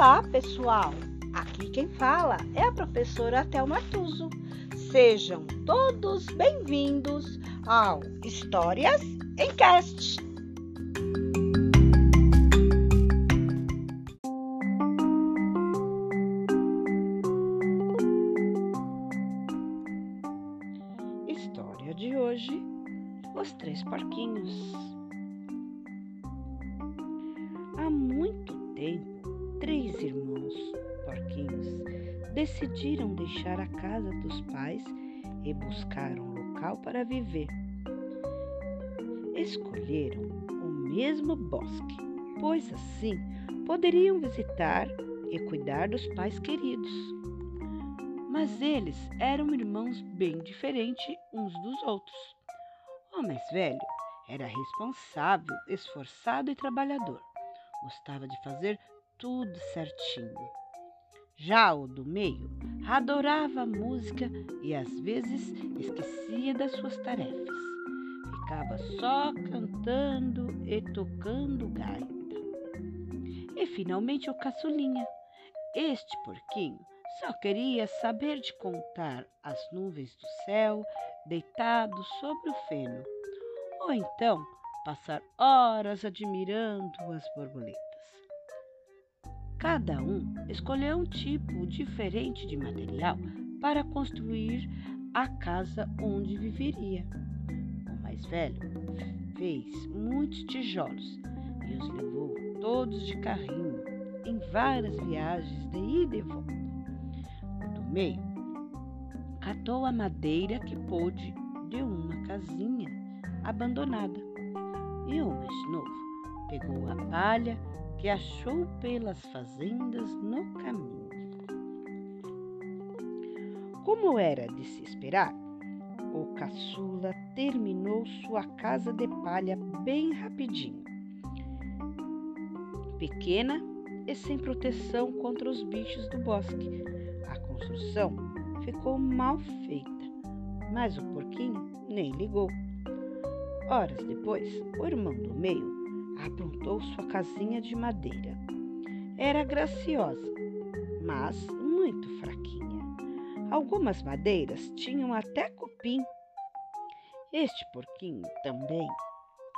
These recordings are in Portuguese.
Olá, pessoal! Aqui quem fala é a professora Thelma Tuso. Sejam todos bem-vindos ao Histórias em Cast. História de hoje: Os Três Porquinhos. Decidiram deixar a casa dos pais e buscar um local para viver. Escolheram o mesmo bosque, pois assim poderiam visitar e cuidar dos pais queridos. Mas eles eram irmãos bem diferentes uns dos outros. O mais velho era responsável, esforçado e trabalhador. Gostava de fazer tudo certinho. Já o do meio adorava a música e às vezes esquecia das suas tarefas. Ficava só cantando e tocando gaita. E finalmente o caçulinha. Este porquinho só queria saber de contar as nuvens do céu deitado sobre o feno, ou então passar horas admirando as borboletas. Cada um escolheu um tipo diferente de material para construir a casa onde viveria. O mais velho fez muitos tijolos e os levou todos de carrinho em várias viagens de ida e volta. Do meio catou a madeira que pôde de uma casinha abandonada e o mais novo pegou a palha que achou pelas fazendas no caminho. Como era de se esperar, o caçula terminou sua casa de palha bem rapidinho. Pequena e sem proteção contra os bichos do bosque. A construção ficou mal feita, mas o porquinho nem ligou. Horas depois, o irmão do meio aprontou sua casinha de madeira. Era graciosa, mas muito fraquinha. Algumas madeiras tinham até cupim. Este porquinho também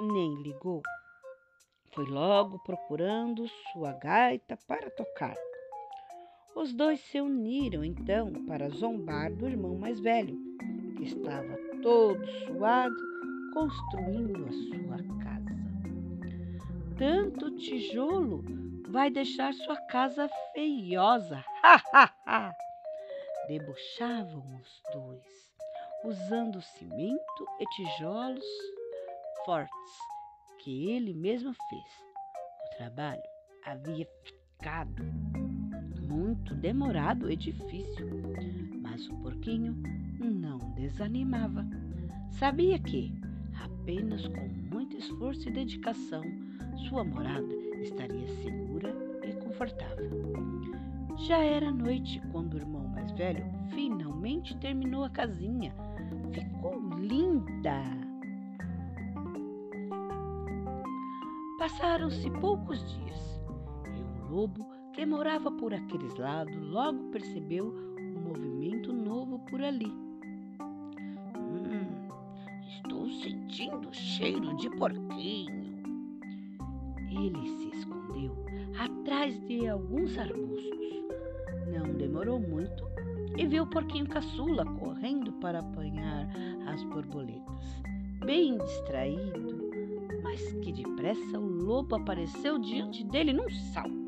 nem ligou. Foi logo procurando sua gaita para tocar. Os dois se uniram então para zombar do irmão mais velho, que estava todo suado construindo a sua casa tanto tijolo vai deixar sua casa feiosa. Ha, ha, ha! Debochavam os dois, usando cimento e tijolos fortes que ele mesmo fez. O trabalho havia ficado muito demorado e difícil, mas o porquinho não desanimava. Sabia que, apenas com muito esforço e dedicação, sua morada estaria segura e confortável. Já era noite quando o irmão mais velho finalmente terminou a casinha. Ficou linda! Passaram-se poucos dias e um lobo que morava por aqueles lados logo percebeu um movimento novo por ali. Hum, estou sentindo cheiro de porquinho. Ele se escondeu atrás de alguns arbustos. Não demorou muito e viu o porquinho caçula correndo para apanhar as borboletas. Bem distraído, mas que depressa o lobo apareceu diante dele num salto.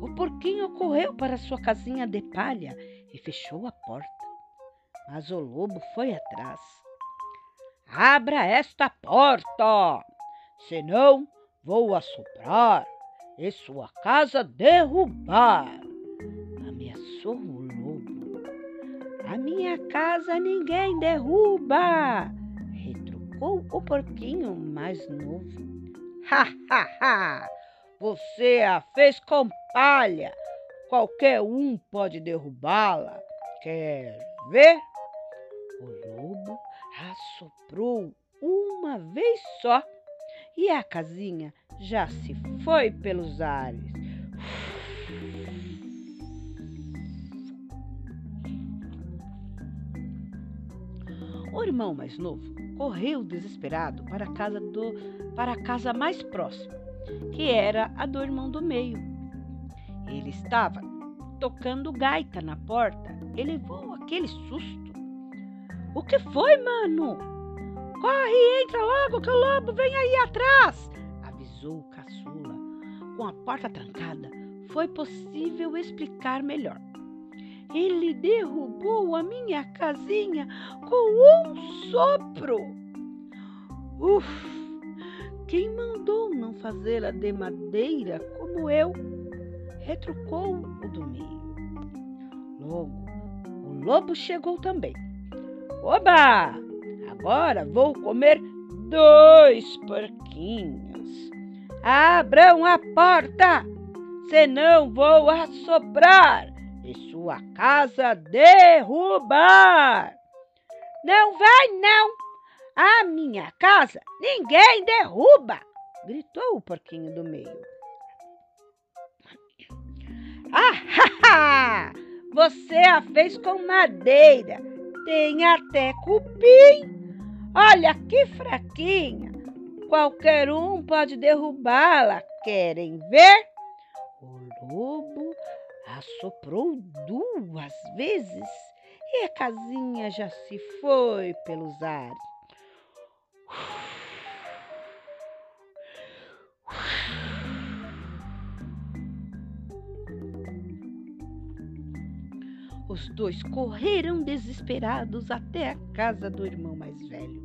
O porquinho correu para sua casinha de palha e fechou a porta. Mas o lobo foi atrás. Abra esta porta, senão vou assoprar e sua casa derrubar. Ameaçou o lobo. A minha casa ninguém derruba, retrucou o porquinho mais novo. Ha, ha, ha! Você a fez com palha. Qualquer um pode derrubá-la. Quer ver? Assoprou uma vez só e a casinha já se foi pelos ares. O irmão mais novo correu desesperado para a casa do para a casa mais próxima, que era a do irmão do meio. Ele estava tocando gaita na porta e levou aquele susto. O que foi, mano? Corre entra logo que o lobo vem aí atrás! avisou o caçula. Com a porta trancada, foi possível explicar melhor. Ele derrubou a minha casinha com um sopro. Uf! Quem mandou não fazê-la de madeira como eu? Retrucou o do meio. Logo, o lobo chegou também. Oba! Agora vou comer dois porquinhos. Abram a porta, senão vou assoprar e sua casa derrubar. Não vai, não! A minha casa ninguém derruba! gritou o porquinho do meio. Ah, Você a fez com madeira, tem até cupim. Olha que fraquinha! Qualquer um pode derrubá-la. Querem ver? O lobo assoprou duas vezes e a casinha já se foi pelos ares. Os dois correram desesperados até a casa do irmão mais velho.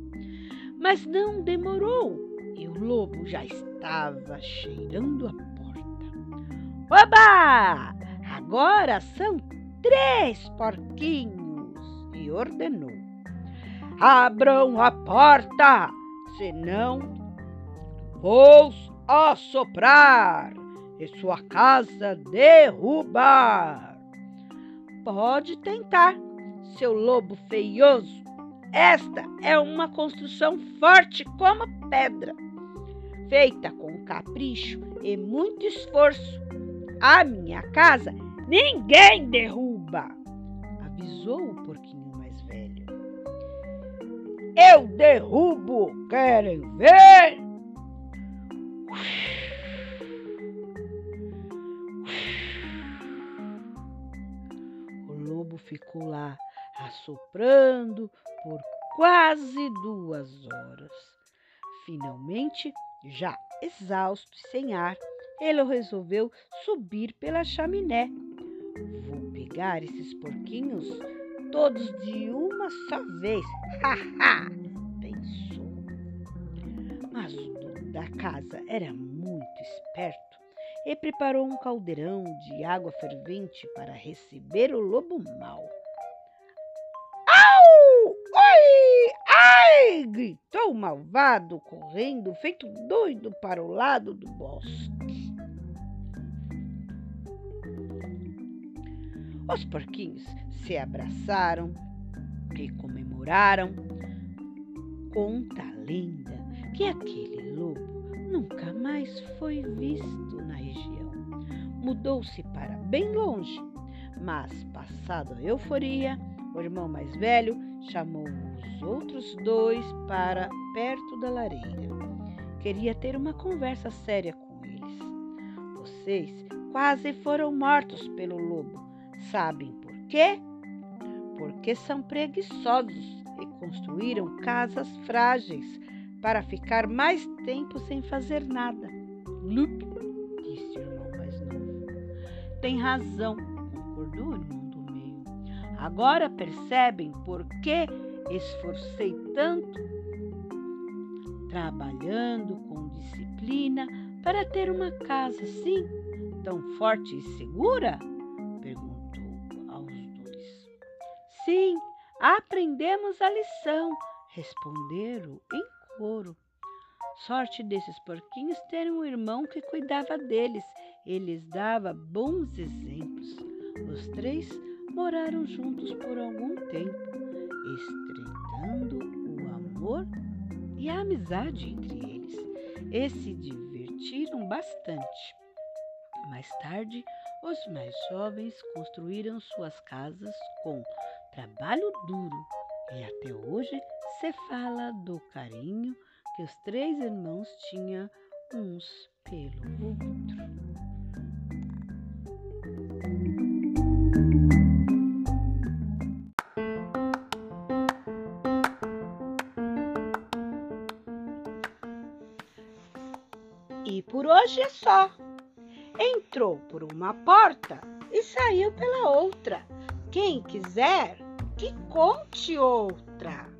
Mas não demorou e o lobo já estava cheirando a porta. Oba! Agora são três porquinhos e ordenou: Abram a porta, senão vou assoprar e sua casa derrubar. Pode tentar, seu lobo feioso. Esta é uma construção forte como pedra, feita com capricho e muito esforço. A minha casa ninguém derruba, avisou o porquinho mais velho. Eu derrubo, querem ver? Ficou lá assoprando por quase duas horas. Finalmente, já exausto e sem ar, ele resolveu subir pela chaminé. Vou pegar esses porquinhos todos de uma só vez. Ha, pensou. Mas o dono da casa era muito esperto e preparou um caldeirão de água fervente para receber o lobo mau. Au! Oi! Ai! gritou o malvado, correndo, feito doido para o lado do bosque. Os porquinhos se abraçaram e comemoraram. Conta a lenda que aquele lobo nunca mais foi visto na região. Mudou-se para bem longe, mas, passado a euforia, o irmão mais velho chamou os outros dois para perto da lareira. Queria ter uma conversa séria com eles. Vocês quase foram mortos pelo lobo. Sabem por quê? Porque são preguiçosos e construíram casas frágeis para ficar mais tempo sem fazer nada. Lup, disse o irmão mais novo. Tem razão, concordou o irmão do meio. Agora percebem por que esforcei tanto trabalhando com disciplina para ter uma casa assim, tão forte e segura? perguntou aos dois. Sim, aprendemos a lição, responderam em ouro. Sorte desses porquinhos terem um irmão que cuidava deles e lhes dava bons exemplos. Os três moraram juntos por algum tempo, estreitando o amor e a amizade entre eles, e se divertiram bastante. Mais tarde, os mais jovens construíram suas casas com trabalho duro e até hoje se fala do carinho que os três irmãos tinham uns pelo outro. E por hoje é só. Entrou por uma porta e saiu pela outra. Quem quiser, que conte outra.